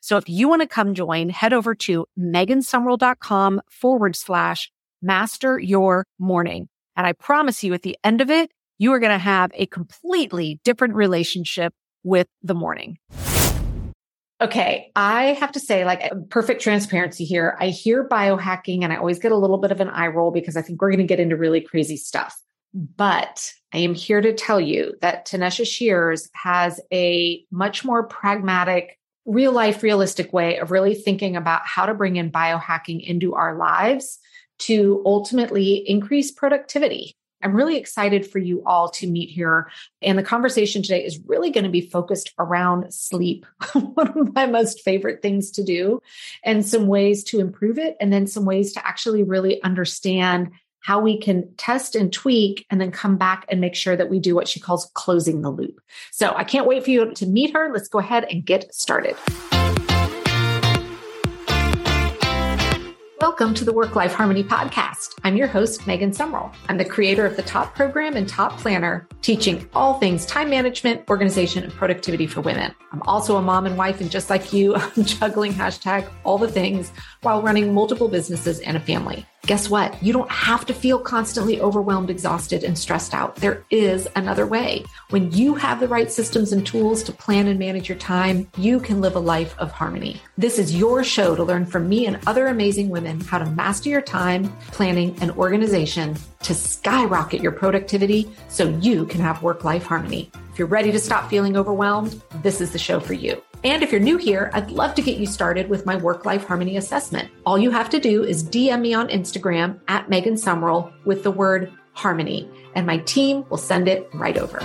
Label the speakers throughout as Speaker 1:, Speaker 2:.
Speaker 1: So if you want to come join, head over to megansumrell.com forward slash master your morning. And I promise you at the end of it, you are going to have a completely different relationship with the morning. Okay. I have to say, like, uh, perfect transparency here. I hear biohacking and I always get a little bit of an eye roll because I think we're going to get into really crazy stuff. But I am here to tell you that Tanessa Shears has a much more pragmatic real life, realistic way of really thinking about how to bring in biohacking into our lives to ultimately increase productivity. I'm really excited for you all to meet here. And the conversation today is really going to be focused around sleep, one of my most favorite things to do, and some ways to improve it, and then some ways to actually really understand how we can test and tweak and then come back and make sure that we do what she calls closing the loop. So I can't wait for you to meet her. Let's go ahead and get started. Welcome to the Work Life Harmony Podcast. I'm your host, Megan Sumrell. I'm the creator of the Top Program and Top Planner, teaching all things time management, organization, and productivity for women. I'm also a mom and wife, and just like you, I'm juggling hashtag all the things while running multiple businesses and a family. Guess what? You don't have to feel constantly overwhelmed, exhausted, and stressed out. There is another way. When you have the right systems and tools to plan and manage your time, you can live a life of harmony. This is your show to learn from me and other amazing women how to master your time, planning, and organization to skyrocket your productivity so you can have work life harmony. If you're ready to stop feeling overwhelmed, this is the show for you. And if you're new here, I'd love to get you started with my work life harmony assessment. All you have to do is DM me on Instagram at Megan Sumrell with the word harmony, and my team will send it right over.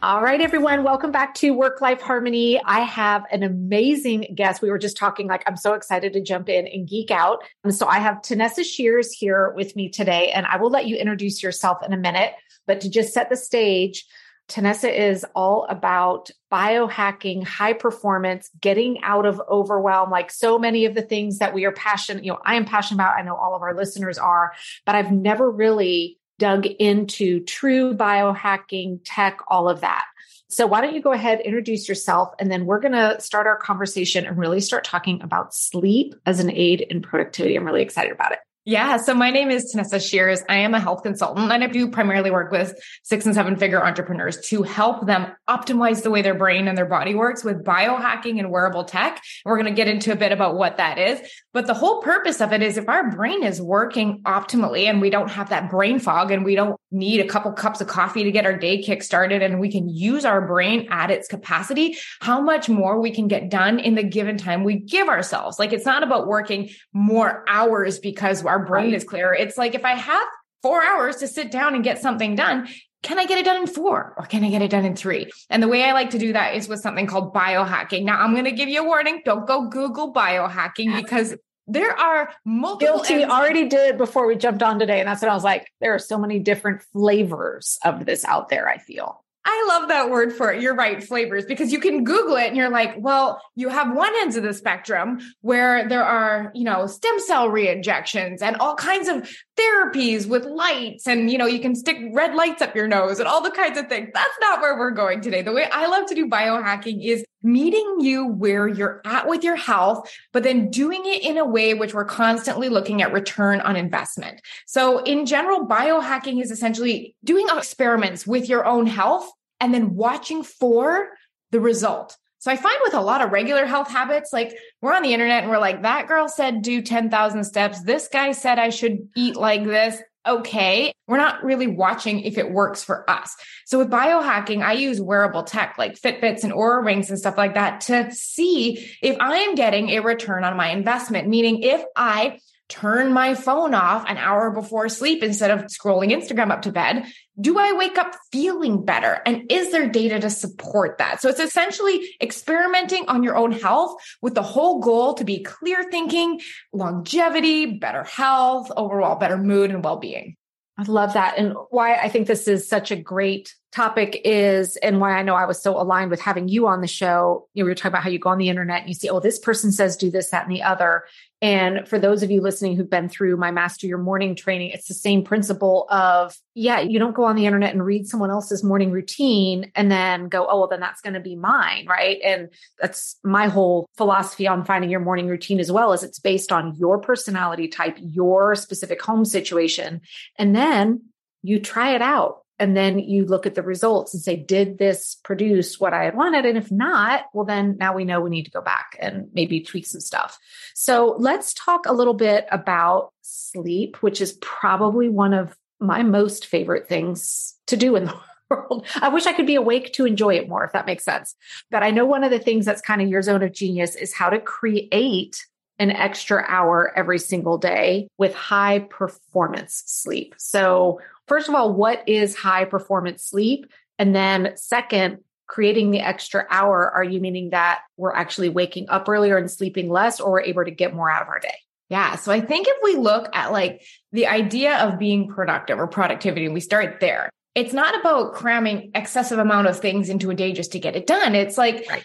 Speaker 1: All right, everyone, welcome back to Work Life Harmony. I have an amazing guest. We were just talking, like, I'm so excited to jump in and geek out. And so I have Tanessa Shears here with me today, and I will let you introduce yourself in a minute. But to just set the stage, Tanessa is all about biohacking, high performance, getting out of overwhelm, like so many of the things that we are passionate, you know, I am passionate about. I know all of our listeners are, but I've never really dug into true biohacking, tech, all of that. So why don't you go ahead, introduce yourself, and then we're going to start our conversation and really start talking about sleep as an aid in productivity. I'm really excited about it.
Speaker 2: Yeah. So my name is Tanessa Shears. I am a health consultant and I do primarily work with six and seven figure entrepreneurs to help them optimize the way their brain and their body works with biohacking and wearable tech. We're going to get into a bit about what that is. But the whole purpose of it is if our brain is working optimally and we don't have that brain fog and we don't need a couple cups of coffee to get our day kick started and we can use our brain at its capacity, how much more we can get done in the given time we give ourselves. Like it's not about working more hours because our brain is clearer. It's like if I have four hours to sit down and get something done, can I get it done in four or can I get it done in three? And the way I like to do that is with something called biohacking. Now, I'm going to give you a warning. Don't go Google biohacking because there are multiple.
Speaker 1: Guilty ends- already did before we jumped on today. And that's what I was like. There are so many different flavors of this out there, I feel.
Speaker 2: I love that word for it. You're right, flavors, because you can Google it and you're like, well, you have one end of the spectrum where there are, you know, stem cell reinjections and all kinds of therapies with lights and, you know, you can stick red lights up your nose and all the kinds of things. That's not where we're going today. The way I love to do biohacking is meeting you where you're at with your health, but then doing it in a way which we're constantly looking at return on investment. So in general, biohacking is essentially doing experiments with your own health and then watching for the result. So I find with a lot of regular health habits, like we're on the internet and we're like, that girl said do 10,000 steps. This guy said I should eat like this. Okay. We're not really watching if it works for us. So with biohacking, I use wearable tech like Fitbits and Oura rings and stuff like that to see if I am getting a return on my investment. Meaning if I turn my phone off an hour before sleep instead of scrolling Instagram up to bed? Do I wake up feeling better? And is there data to support that? So it's essentially experimenting on your own health with the whole goal to be clear thinking, longevity, better health, overall better mood and well-being.
Speaker 1: I love that. And why I think this is such a great topic is, and why I know I was so aligned with having you on the show. You know, we were talking about how you go on the internet and you see, oh, this person says do this, that, and the other. And for those of you listening who've been through my Master Your Morning training, it's the same principle of, yeah, you don't go on the internet and read someone else's morning routine and then go, oh, well, then that's going to be mine. Right. And that's my whole philosophy on finding your morning routine as well, as it's based on your personality type, your specific home situation. And then you try it out and then you look at the results and say, did this produce what I had wanted? And if not, well, then now we know we need to go back and maybe tweak some stuff. So let's talk a little bit about sleep, which is probably one of my most favorite things to do in the world. I wish I could be awake to enjoy it more, if that makes sense. But I know one of the things that's kind of your zone of genius is how to create an extra hour every single day with high performance sleep. So first of all, what is high performance sleep? And then second, creating the extra hour, are you meaning that we're actually waking up earlier and sleeping less or we're able to get more out of our day?
Speaker 2: Yeah. So I think if we look at like the idea of being productive or productivity, and we start there, it's not about cramming excessive amount of things into a day just to get it done. It's like, right.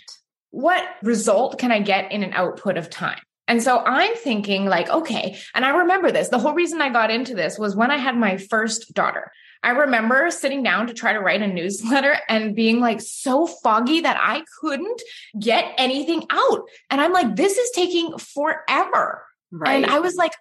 Speaker 2: what result can I get in an output of time? And so I'm thinking like, okay. And I remember this. The whole reason I got into this was when I had my first daughter. I remember sitting down to try to write a newsletter and being like so foggy that I couldn't get anything out. And I'm like, this is taking forever. Right. And I was like,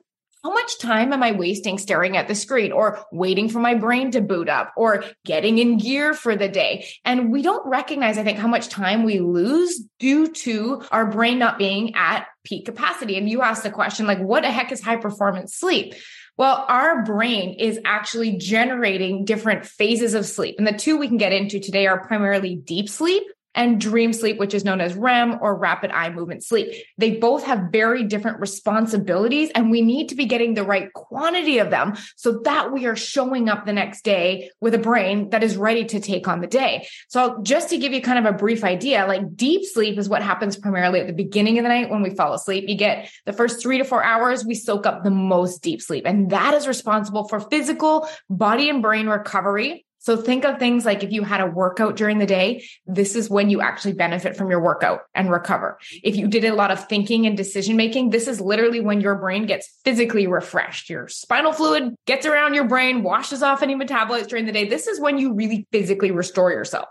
Speaker 2: how much time am I wasting staring at the screen or waiting for my brain to boot up or getting in gear for the day? And we don't recognize, I think, how much time we lose due to our brain not being at peak capacity. And you asked the question, like, what the heck is high performance sleep? Well, our brain is actually generating different phases of sleep. And the two we can get into today are primarily deep sleep and dream sleep, which is known as REM or rapid eye movement sleep. They both have very different responsibilities, and we need to be getting the right quantity of them so that we are showing up the next day with a brain that is ready to take on the day. So, just to give you kind of a brief idea, like deep sleep is what happens primarily at the beginning of the night when we fall asleep. You get the first three to four hours, we soak up the most deep sleep, and that is responsible for physical, body, and brain recovery so think of things like if you had a workout during the day, this is when you actually benefit from your workout and recover. If you did a lot of thinking and decision making, this is literally when your brain gets physically refreshed. Your spinal fluid gets around your brain, washes off any metabolites during the day. This is when you really physically restore yourself.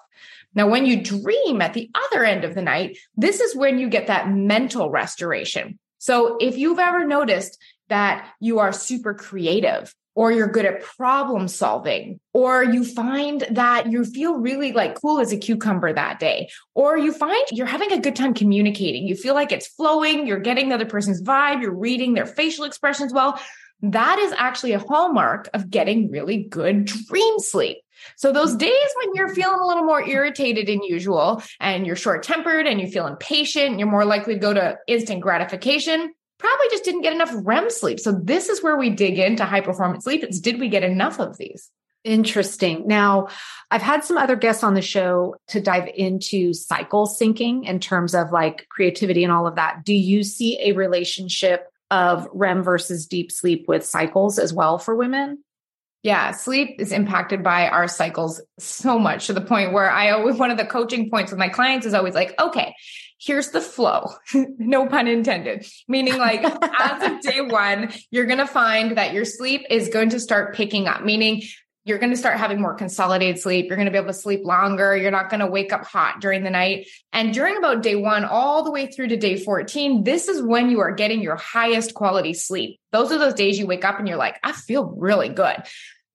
Speaker 2: Now, when you dream at the other end of the night, this is when you get that mental restoration. So if you've ever noticed that you are super creative or you're good at problem solving, or you find that you feel really like cool as a cucumber that day, or you find you're having a good time communicating. You feel like it's flowing, you're getting the other person's vibe, you're reading their facial expressions well. That is actually a hallmark of getting really good dream sleep. So those mm-hmm. days when you're feeling a little more irritated than usual and you're short tempered and you feel impatient, you're more likely to go to instant gratification probably just didn't get enough REM sleep. So this is where we dig into high performance sleep. It's did we get enough of these?
Speaker 1: Interesting. Now, I've had some other guests on the show to dive into cycle syncing in terms of like creativity and all of that. Do you see a relationship of REM versus deep sleep with cycles as well for women?
Speaker 2: Yeah, sleep is impacted by our cycles so much to the point where I always, one of the coaching points with my clients is always like, okay, here's the flow. no pun intended. Meaning like as of day one, you're going to find that your sleep is going to start picking up, meaning you're going to start having more consolidated sleep. You're going to be able to sleep longer. You're not going to wake up hot during the night. And during about day one, all the way through to day 14, this is when you are getting your highest quality sleep. Those are those days you wake up and you're like, I feel really good.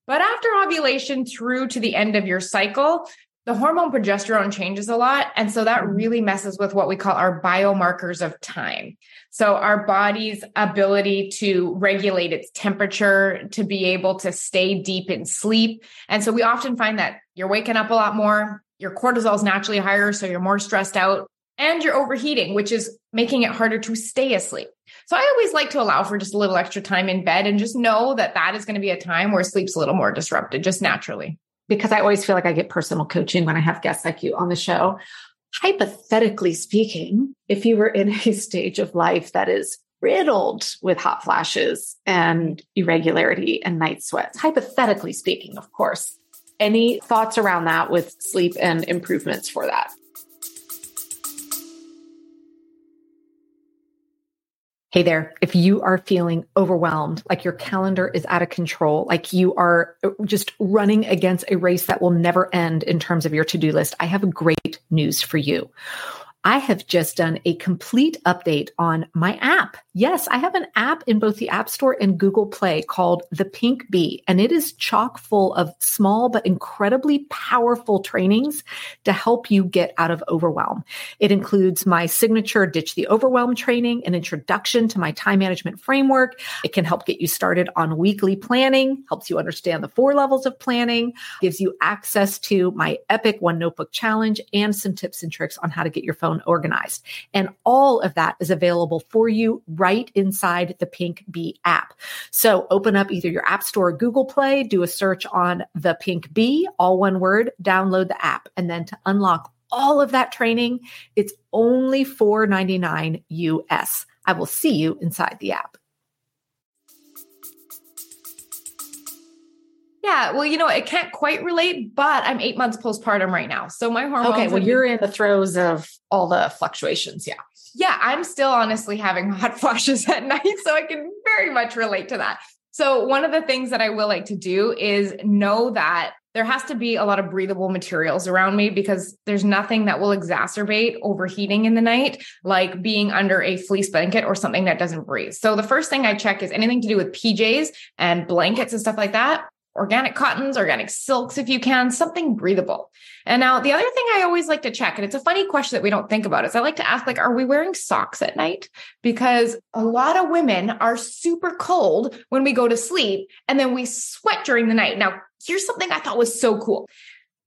Speaker 2: But after ovulation through to the end of your cycle, the hormone progesterone changes a lot. And so that mm-hmm. really messes with what we call our biomarkers of time. So our body's ability to regulate its temperature, to be able to stay deep in sleep. And so we often find that you're waking up a lot more, your cortisol is naturally higher. So you're more stressed out and you're overheating, which is making it harder to stay asleep. So I always like to allow for just a little extra time in bed and just know that that is going to be a time where sleep's a little more disrupted just naturally
Speaker 1: because I always feel like I get personal coaching when I have guests like you on the show. Hypothetically speaking, if you were in a stage of life that is riddled with hot flashes and irregularity and night sweats, hypothetically speaking, of course, any thoughts around that with sleep and improvements for that? Hey there, if you are feeling overwhelmed, like your calendar is out of control, like you are uh, just running against a race that will never end in terms of your to do list, I have great news for you. I have just done a complete update on my app. Yes, I have an app in both the App Store and Google Play called The Pink Bee, and it is chock full of small but incredibly powerful trainings to help you get out of overwhelm. It includes my signature Ditch the Overwhelm training, an introduction to my time management framework. It can help get you started on weekly planning, helps you understand the four levels of planning, gives you access to my epic one notebook challenge, and some tips and tricks on how to get your phone organized. And all of that is available for you right inside the Pink Bee app. So open up either your App Store or Google Play, do a search on the Pink Bee, all one word, download the app. And then to unlock all of that training, it's only $4.99 US. I will see you inside the app.
Speaker 2: Yeah, well, you know, it can't quite relate, but I'm eight months postpartum right now. So my hormones.
Speaker 1: Okay, well, you're in the throes of all the fluctuations. Yeah.
Speaker 2: Yeah, I'm still honestly having hot flashes at night. So I can very much relate to that. So one of the things that I will like to do is know that there has to be a lot of breathable materials around me because there's nothing that will exacerbate overheating in the night, like being under a fleece blanket or something that doesn't breathe. So the first thing I check is anything to do with PJs and blankets and stuff like that organic cottons, organic silks, if you can, something breathable. And now the other thing I always like to check, and it's a funny question that we don't think about, is I like to ask, like, are we wearing socks at night? Because a lot of women are super cold when we go to sleep and then we sweat during the night. Now, here's something I thought was so cool.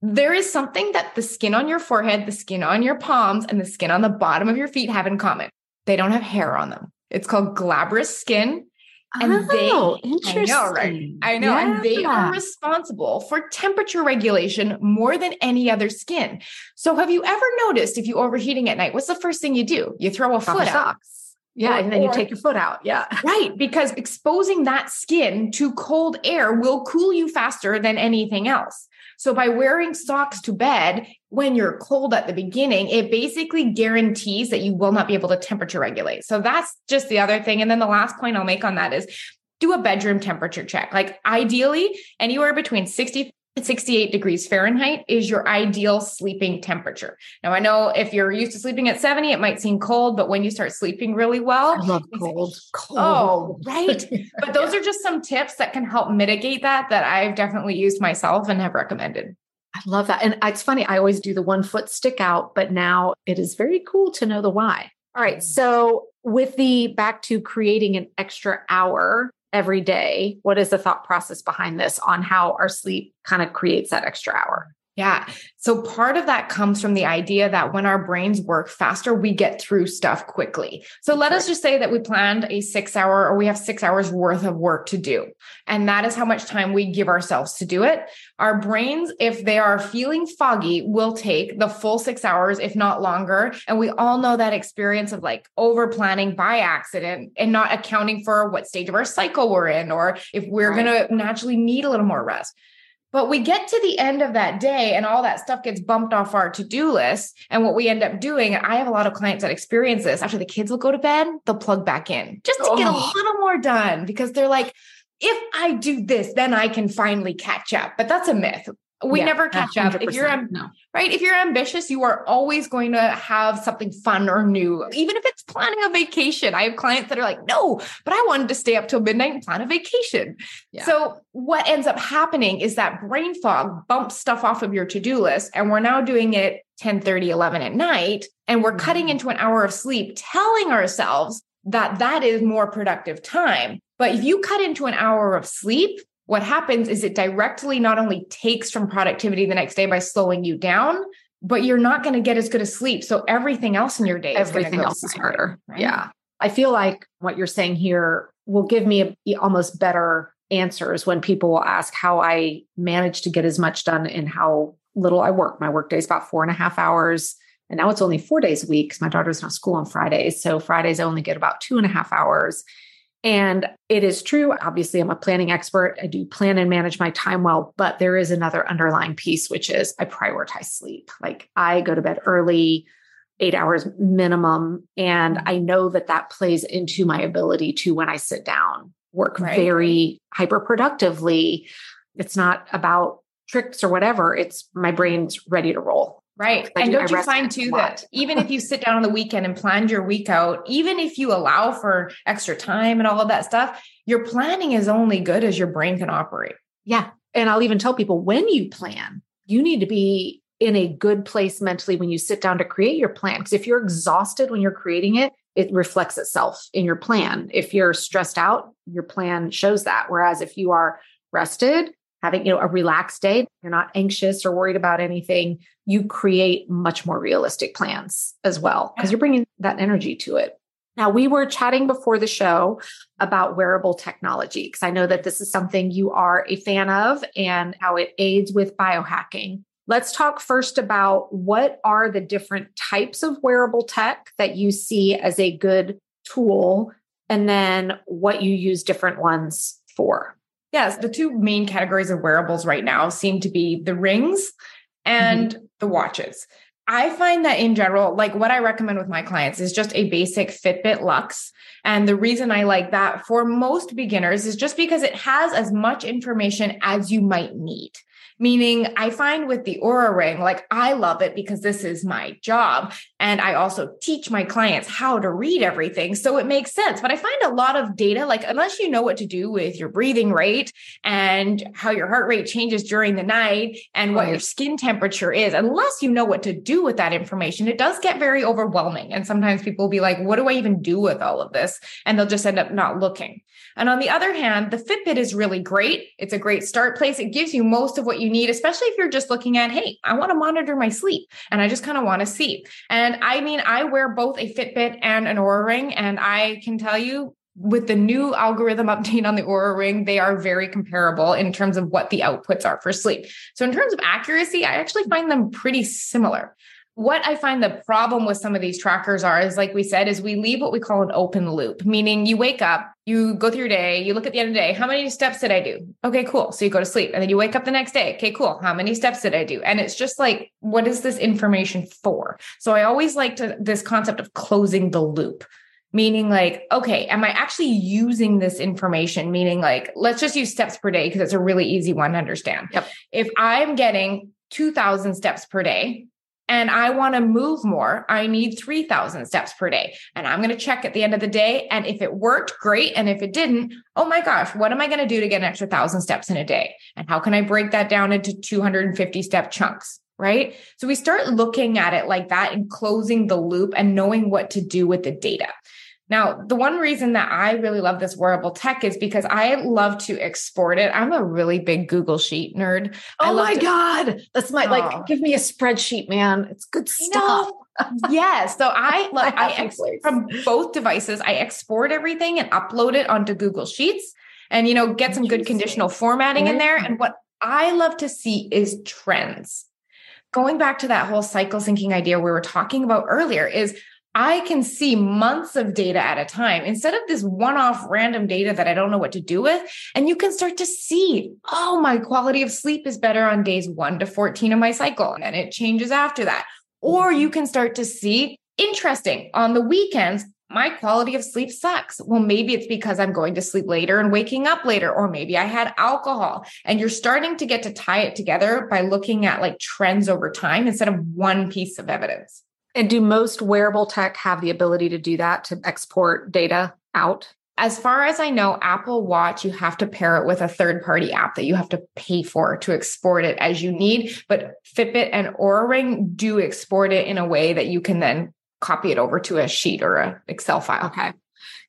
Speaker 2: There is something that the skin on your forehead, the skin on your palms, and the skin on the bottom of your feet have in common. They don't have hair on them. It's called glabrous skin.
Speaker 1: And oh, they, interesting.
Speaker 2: I know, right? I know. Yeah. And they are responsible for temperature regulation more than any other skin. So have you ever noticed if you're overheating at night, what's the first thing you do? You throw a foot out.
Speaker 1: Yeah, or, and then you take your foot out. Yeah.
Speaker 2: Right. Because exposing that skin to cold air will cool you faster than anything else. So by wearing socks to bed when you're cold at the beginning, it basically guarantees that you will not be able to temperature regulate. So that's just the other thing. And then the last point I'll make on that is do a bedroom temperature check. Like ideally, anywhere between 60 68 degrees Fahrenheit is your ideal sleeping temperature. Now, I know if you're used to sleeping at 70, it might seem cold, but when you start sleeping really well,
Speaker 1: I love cold.
Speaker 2: cold. Oh, right. but those yeah. are just some tips that can help mitigate that, that I've definitely used myself and have recommended.
Speaker 1: I love that. And it's funny, I always do the one foot stick out, but now it is very cool to know the why. All right. Mm. So, with the back to creating an extra hour every day. What is the thought process behind this on how our sleep kind of creates that extra hour?
Speaker 2: Yeah. So part of that comes from the idea that when our brains work faster, we get through stuff quickly. So let us just say that we planned a six hour or we have six hours worth of work to do. And that is how much time we give ourselves to do it. Our brains, if they are feeling foggy, will take the full six hours, if not longer. And we all know that experience of like over planning by accident and not accounting for what stage of our cycle we're in, or if we're right. going to naturally need a little more rest. But we get to the end of that day and all that stuff gets bumped off our to do list. And what we end up doing, I have a lot of clients that experience this after the kids will go to bed, they'll plug back in just to oh. get a oh. little more done because they're like, if I do this, then I can finally catch up. But that's a myth. We yeah, never catch up. If you're no. right, if you're ambitious, you are always going to have something fun or new. Even if it's planning a vacation. I have clients that are like, "No, but I wanted to stay up till midnight and plan a vacation." Yeah. So, what ends up happening is that brain fog bumps stuff off of your to-do list and we're now doing it 10, 30, 11 at night and we're mm-hmm. cutting into an hour of sleep telling ourselves that that is more productive time. But if you cut into an hour of sleep, what happens is it directly not only takes from productivity the next day by slowing you down, but you're not going to get as good a sleep. So everything else in your day,
Speaker 1: everything else is harder. Right? Yeah. I feel like what you're saying here will give me a, almost better answers when people will ask how I manage to get as much done and how little I work. My work day is about four and a half hours. And now it's only four days a week because my daughter's not school on Fridays. So Fridays I only get about two and a half hours. And it is true. Obviously, I'm a planning expert. I do plan and manage my time well, but there is another underlying piece, which is I prioritize sleep. Like I go to bed early, eight hours minimum. And I know that that plays into my ability to, when I sit down, work right. very hyper productively. It's not about tricks or whatever. It's my brain's ready to roll.
Speaker 2: Right. and don't you find too that even if you sit down on the weekend and plan your week out, even if you allow for extra time and all of that stuff, your planning is only good as your brain can operate.
Speaker 1: Yeah. And I'll even tell people when you plan, you need to be in a good place mentally when you sit down to create your plan. Because if you're exhausted when you're creating it, it reflects itself in your plan. If you're stressed out, your plan shows that. Whereas if you are rested, having you know a relaxed day you're not anxious or worried about anything you create much more realistic plans as well because you're bringing that energy to it. Now we were chatting before the show about wearable technology because i know that this is something you are a fan of and how it aids with biohacking. Let's talk first about what are the different types of wearable tech that you see as a good tool and then what you use different ones for
Speaker 2: Yes, the two main categories of wearables right now seem to be the rings and mm-hmm. the watches. I find that in general, like what I recommend with my clients is just a basic Fitbit Luxe. And the reason I like that for most beginners is just because it has as much information as you might need. Meaning, I find with the Oura Ring, like I love it because this is my job. And I also teach my clients how to read everything. So it makes sense. But I find a lot of data, like unless you know what to do with your breathing rate and how your heart rate changes during the night and what your skin temperature is, unless you know what to do with that information, it does get very overwhelming. And sometimes people will be like, what do I even do with all of this? And they'll just end up not looking. And on the other hand, the Fitbit is really great. It's a great start place. It gives you most of what you need, especially if you're just looking at, hey, I want to monitor my sleep and I just kind of want to see. And I mean, I wear both a Fitbit and an Oura ring, and I can tell you with the new algorithm update on the Oura Ring, they are very comparable in terms of what the outputs are for sleep. So, in terms of accuracy, I actually find them pretty similar what I find the problem with some of these trackers are is like we said, is we leave what we call an open loop, meaning you wake up, you go through your day, you look at the end of the day, how many steps did I do? Okay, cool. So you go to sleep and then you wake up the next day. Okay, cool. How many steps did I do? And it's just like, what is this information for? So I always like to this concept of closing the loop meaning like okay am i actually using this information meaning like let's just use steps per day because it's a really easy one to understand
Speaker 1: yep.
Speaker 2: if i'm getting 2000 steps per day and I want to move more, I need 3000 steps per day. And I'm going to check at the end of the day. And if it worked, great. And if it didn't, oh my gosh, what am I going to do to get an extra thousand steps in a day? And how can I break that down into 250 step chunks? Right. So we start looking at it like that and closing the loop and knowing what to do with the data. Now, the one reason that I really love this wearable tech is because I love to export it. I'm a really big Google Sheet nerd.
Speaker 1: Oh my to- God. That's my, oh. like, give me a spreadsheet, man. It's good stuff.
Speaker 2: yes. So I, look, I, I export from both devices. I export everything and upload it onto Google Sheets and, you know, get some good conditional formatting in there. And what I love to see is trends. Going back to that whole cycle syncing idea we were talking about earlier is I can see months of data at a time instead of this one off random data that I don't know what to do with. And you can start to see, oh, my quality of sleep is better on days one to 14 of my cycle. And then it changes after that. Or mm-hmm. you can start to see, interesting, on the weekends, my quality of sleep sucks. Well, maybe it's because I'm going to sleep later and waking up later, or maybe I had alcohol. And you're starting to get to tie it together by looking at like trends over time instead of one piece of evidence.
Speaker 1: And do most wearable tech have the ability to do that to export data out?
Speaker 2: As far as I know, Apple Watch, you have to pair it with a third party app that you have to pay for to export it as you need. But Fitbit and Oura Ring do export it in a way that you can then copy it over to a sheet or an Excel file.
Speaker 1: Okay.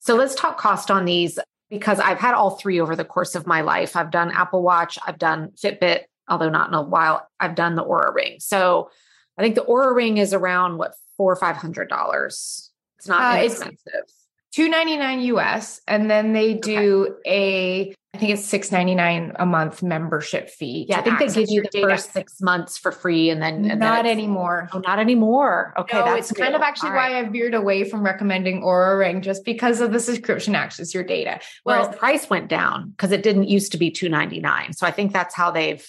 Speaker 1: So let's talk cost on these because I've had all three over the course of my life. I've done Apple Watch, I've done Fitbit, although not in a while. I've done the Oura Ring. So I think the Oura Ring is around what four or five hundred dollars. It's not uh, expensive.
Speaker 2: 299 US and then they do okay. a I think it's 699 a month membership fee.
Speaker 1: Yeah, I think they give you the first 6 months for free and then and
Speaker 2: not
Speaker 1: then
Speaker 2: anymore.
Speaker 1: Oh, not anymore. Okay,
Speaker 2: no, that's kind of actually why I veered away from recommending Oura Ring just because of the subscription access your data.
Speaker 1: Whereas well, the price went down because it didn't used to be 299. So I think that's how they've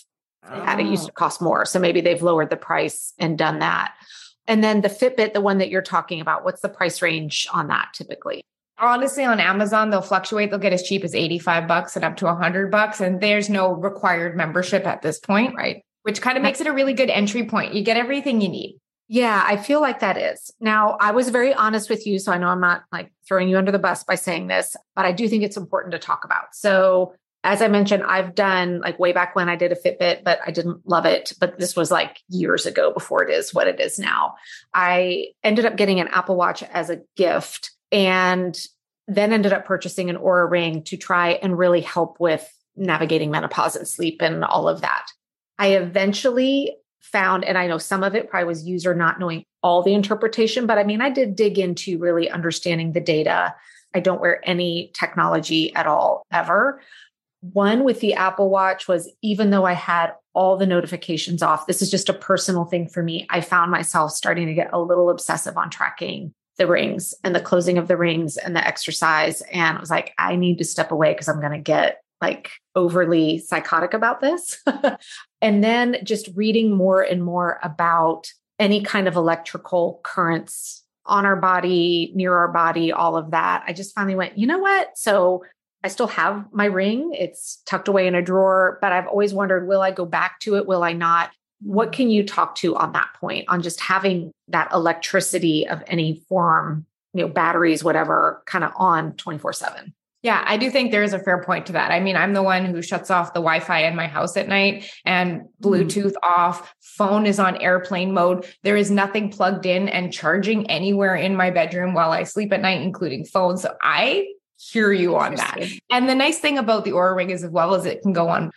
Speaker 1: oh. had it used to cost more. So maybe they've lowered the price and done that. And then the Fitbit, the one that you're talking about, what's the price range on that typically?
Speaker 2: honestly on Amazon they'll fluctuate. They'll get as cheap as 85 bucks and up to 100 bucks and there's no required membership at this point, right? Which kind of makes it a really good entry point. You get everything you need.
Speaker 1: Yeah, I feel like that is. Now, I was very honest with you, so I know I'm not like throwing you under the bus by saying this, but I do think it's important to talk about. So, as I mentioned, I've done like way back when I did a Fitbit, but I didn't love it. But this was like years ago before it is what it is now. I ended up getting an Apple Watch as a gift and then ended up purchasing an Oura ring to try and really help with navigating menopause and sleep and all of that. I eventually found, and I know some of it probably was user not knowing all the interpretation, but I mean, I did dig into really understanding the data. I don't wear any technology at all ever. One with the Apple Watch was even though I had all the notifications off, this is just a personal thing for me. I found myself starting to get a little obsessive on tracking the rings and the closing of the rings and the exercise. And I was like, I need to step away because I'm going to get like overly psychotic about this. and then just reading more and more about any kind of electrical currents on our body, near our body, all of that. I just finally went, you know what? So I still have my ring. It's tucked away in a drawer, but I've always wondered will I go back to it? Will I not? What can you talk to on that point on just having that electricity of any form, you know, batteries, whatever, kind of on 24 7?
Speaker 2: Yeah, I do think there is a fair point to that. I mean, I'm the one who shuts off the Wi Fi in my house at night and Bluetooth mm. off, phone is on airplane mode. There is nothing plugged in and charging anywhere in my bedroom while I sleep at night, including phone. So I hear you on that. And the nice thing about the Oura Ring is, as well as it can go on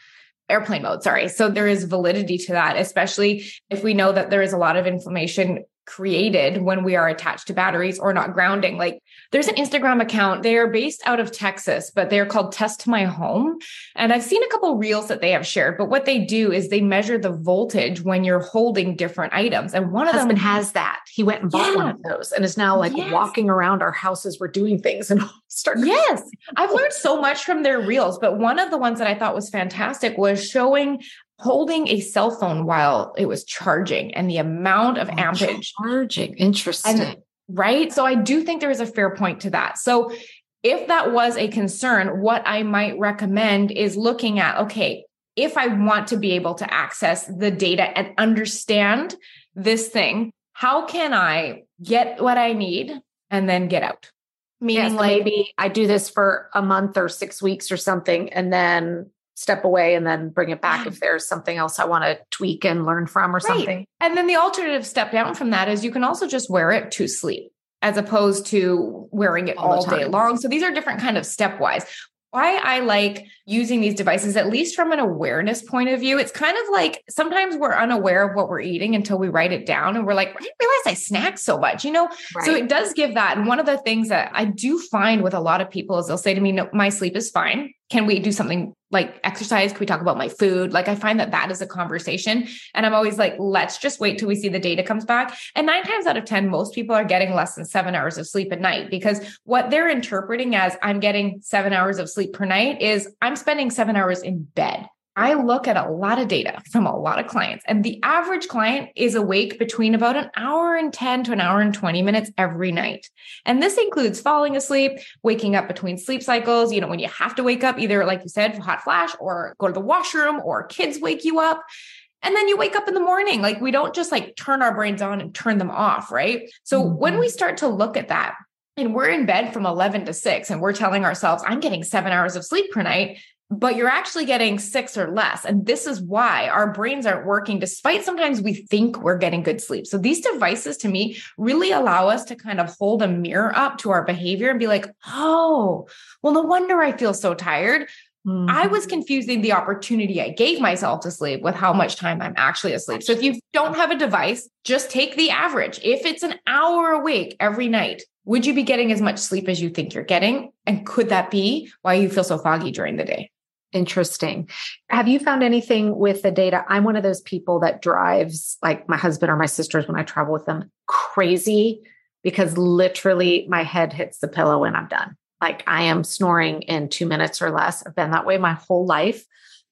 Speaker 2: airplane mode. Sorry. So there is validity to that, especially if we know that there is a lot of inflammation created when we are attached to batteries or not grounding. Like there's an Instagram account. They are based out of Texas, but they're called Test My Home. And I've seen a couple reels that they have shared, but what they do is they measure the voltage when you're holding different items. And one of
Speaker 1: Husband
Speaker 2: them
Speaker 1: has that. He went and bought yeah. one of those and is now like yes. walking around our houses. We're doing things and
Speaker 2: start. Yes. I've learned so much from their reels, but one of the ones that I thought was fantastic was showing holding a cell phone while it was charging and the amount of oh, ampage.
Speaker 1: Charging. Interesting. And,
Speaker 2: right. So I do think there is a fair point to that. So if that was a concern, what I might recommend is looking at, okay, if I want to be able to access the data and understand this thing, how can I get what I need and then get out?
Speaker 1: Meaning, like maybe I do this for a month or six weeks or something, and then step away and then bring it back if there's something else I want to tweak and learn from or right. something.
Speaker 2: And then the alternative step down from that is you can also just wear it to sleep as opposed to wearing it all, all day long. So these are different kind of stepwise why I like using these devices, at least from an awareness point of view. It's kind of like sometimes we're unaware of what we're eating until we write it down and we're like, I didn't realize I snack so much, you know? Right. So it does give that. And one of the things that I do find with a lot of people is they'll say to me, no, my sleep is fine. Can we do something like exercise? Can we talk about my food? Like I find that that is a conversation. And I'm always like, let's just wait till we see the data comes back. And nine times out of 10, most people are getting less than seven hours of sleep at night because what they're interpreting as I'm getting seven hours of sleep per night is I'm spending seven hours in bed. I look at a lot of data from a lot of clients, and the average client is awake between about an hour and 10 to an hour and 20 minutes every night. And this includes falling asleep, waking up between sleep cycles, you know, when you have to wake up, either like you said, hot flash, or go to the washroom, or kids wake you up. And then you wake up in the morning. Like we don't just like turn our brains on and turn them off, right? So mm-hmm. when we start to look at that, and we're in bed from 11 to 6 and we're telling ourselves i'm getting seven hours of sleep per night but you're actually getting six or less. And this is why our brains aren't working, despite sometimes we think we're getting good sleep. So these devices to me really allow us to kind of hold a mirror up to our behavior and be like, oh, well, no wonder I feel so tired. Mm-hmm. I was confusing the opportunity I gave myself to sleep with how much time I'm actually asleep. So if you don't have a device, just take the average. If it's an hour awake every night, would you be getting as much sleep as you think you're getting? And could that be why you feel so foggy during the day?
Speaker 1: Interesting. Have you found anything with the data? I'm one of those people that drives like my husband or my sisters when I travel with them crazy because literally my head hits the pillow when I'm done. Like I am snoring in two minutes or less. I've been that way my whole life.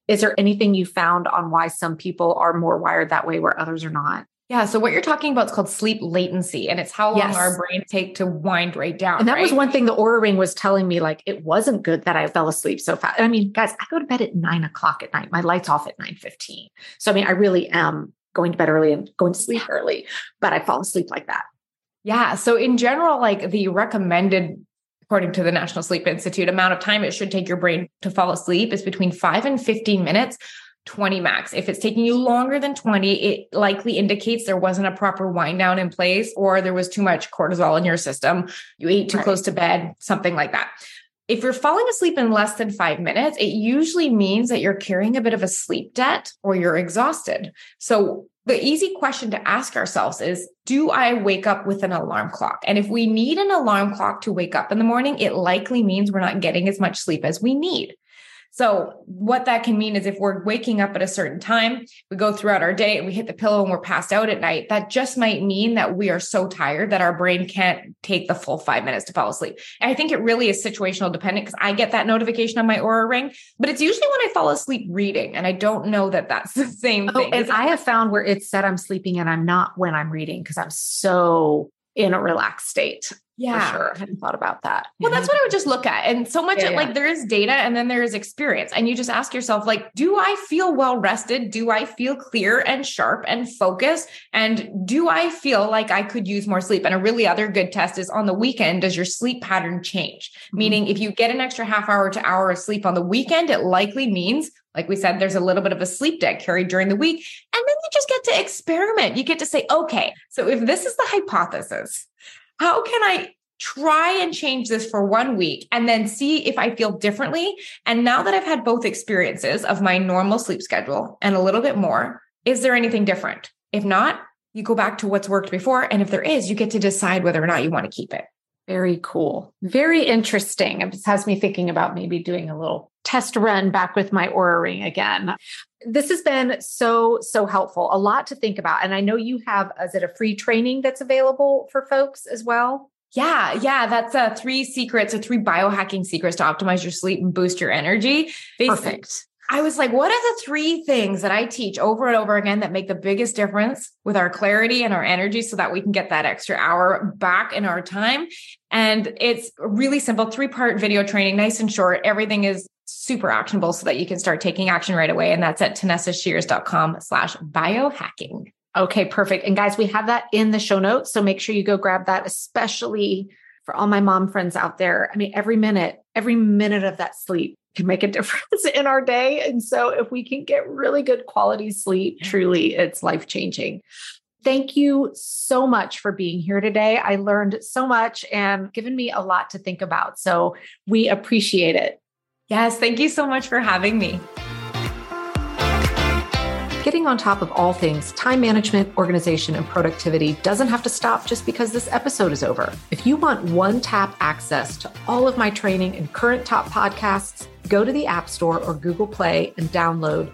Speaker 1: Is there anything you found on why some people are more wired that way where others are not?
Speaker 2: Yeah. So what you're talking about is called sleep latency, and it's how long yes. our brain take to wind right down.
Speaker 1: And that
Speaker 2: right?
Speaker 1: was one thing the Oura Ring was telling me, like it wasn't good that I fell asleep so fast. I mean, guys, I go to bed at nine o'clock at night. My lights off at nine fifteen. So I mean, I really am going to bed early and going to sleep early, but I fall asleep like that.
Speaker 2: Yeah. So in general, like the recommended according to the National Sleep Institute, amount of time it should take your brain to fall asleep is between five and 15 minutes 20 max. If it's taking you longer than 20, it likely indicates there wasn't a proper wind down in place or there was too much cortisol in your system. You ate too right. close to bed, something like that. If you're falling asleep in less than five minutes, it usually means that you're carrying a bit of a sleep debt or you're exhausted. So the easy question to ask ourselves is Do I wake up with an alarm clock? And if we need an alarm clock to wake up in the morning, it likely means we're not getting as much sleep as we need. So, what that can mean is if we're waking up at a certain time, we go throughout our day and we hit the pillow and we're passed out at night, that just might mean that we are so tired that our brain can't take the full five minutes to fall asleep. And I think it really is situational dependent because I get that notification on my Oura ring, but it's usually when I fall asleep reading. And I don't know that that's the same oh, thing.
Speaker 1: And I have found where it said I'm sleeping and I'm not when I'm reading because I'm so in a relaxed state.
Speaker 2: Yeah.
Speaker 1: sure. I hadn't thought about that.
Speaker 2: Well, that's what I would just look at. And so much yeah, yeah. like there is data and then there is experience. And you just ask yourself, like, do I feel well rested? Do I feel clear and sharp and focused? And do I feel like I could use more sleep? And a really other good test is on the weekend, does your sleep pattern change? Mm-hmm. Meaning if you get an extra half hour to hour of sleep on the weekend, it likely means like we said, there's a little bit of a sleep debt carried during the week. And then you just get to experiment. You get to say, okay, so if this is the hypothesis, how can I try and change this for one week and then see if I feel differently? And now that I've had both experiences of my normal sleep schedule and a little bit more, is there anything different? If not, you go back to what's worked before. And if there is, you get to decide whether or not you want to keep it.
Speaker 1: Very cool. Very interesting. It just has me thinking about maybe doing a little test run back with my Oura ring again. This has been so, so helpful. A lot to think about. And I know you have, is it a free training that's available for folks as well?
Speaker 2: Yeah, yeah, that's uh, three secrets or three biohacking secrets to optimize your sleep and boost your energy.
Speaker 1: Perfect.
Speaker 2: I was like, what are the three things that I teach over and over again that make the biggest difference with our clarity and our energy so that we can get that extra hour back in our time? And it's really simple, three part video training, nice and short. Everything is super actionable so that you can start taking action right away. And that's at tanessashears.com slash biohacking.
Speaker 1: Okay, perfect. And guys, we have that in the show notes. So make sure you go grab that, especially for all my mom friends out there. I mean, every minute, every minute of that sleep can make a difference in our day. And so if we can get really good quality sleep, truly it's life changing. Thank you so much for being here today. I learned so much and given me a lot to think about. So we appreciate it.
Speaker 2: Yes, thank you so much for having me.
Speaker 1: Getting on top of all things time management, organization, and productivity doesn't have to stop just because this episode is over. If you want one tap access to all of my training and current top podcasts, go to the App Store or Google Play and download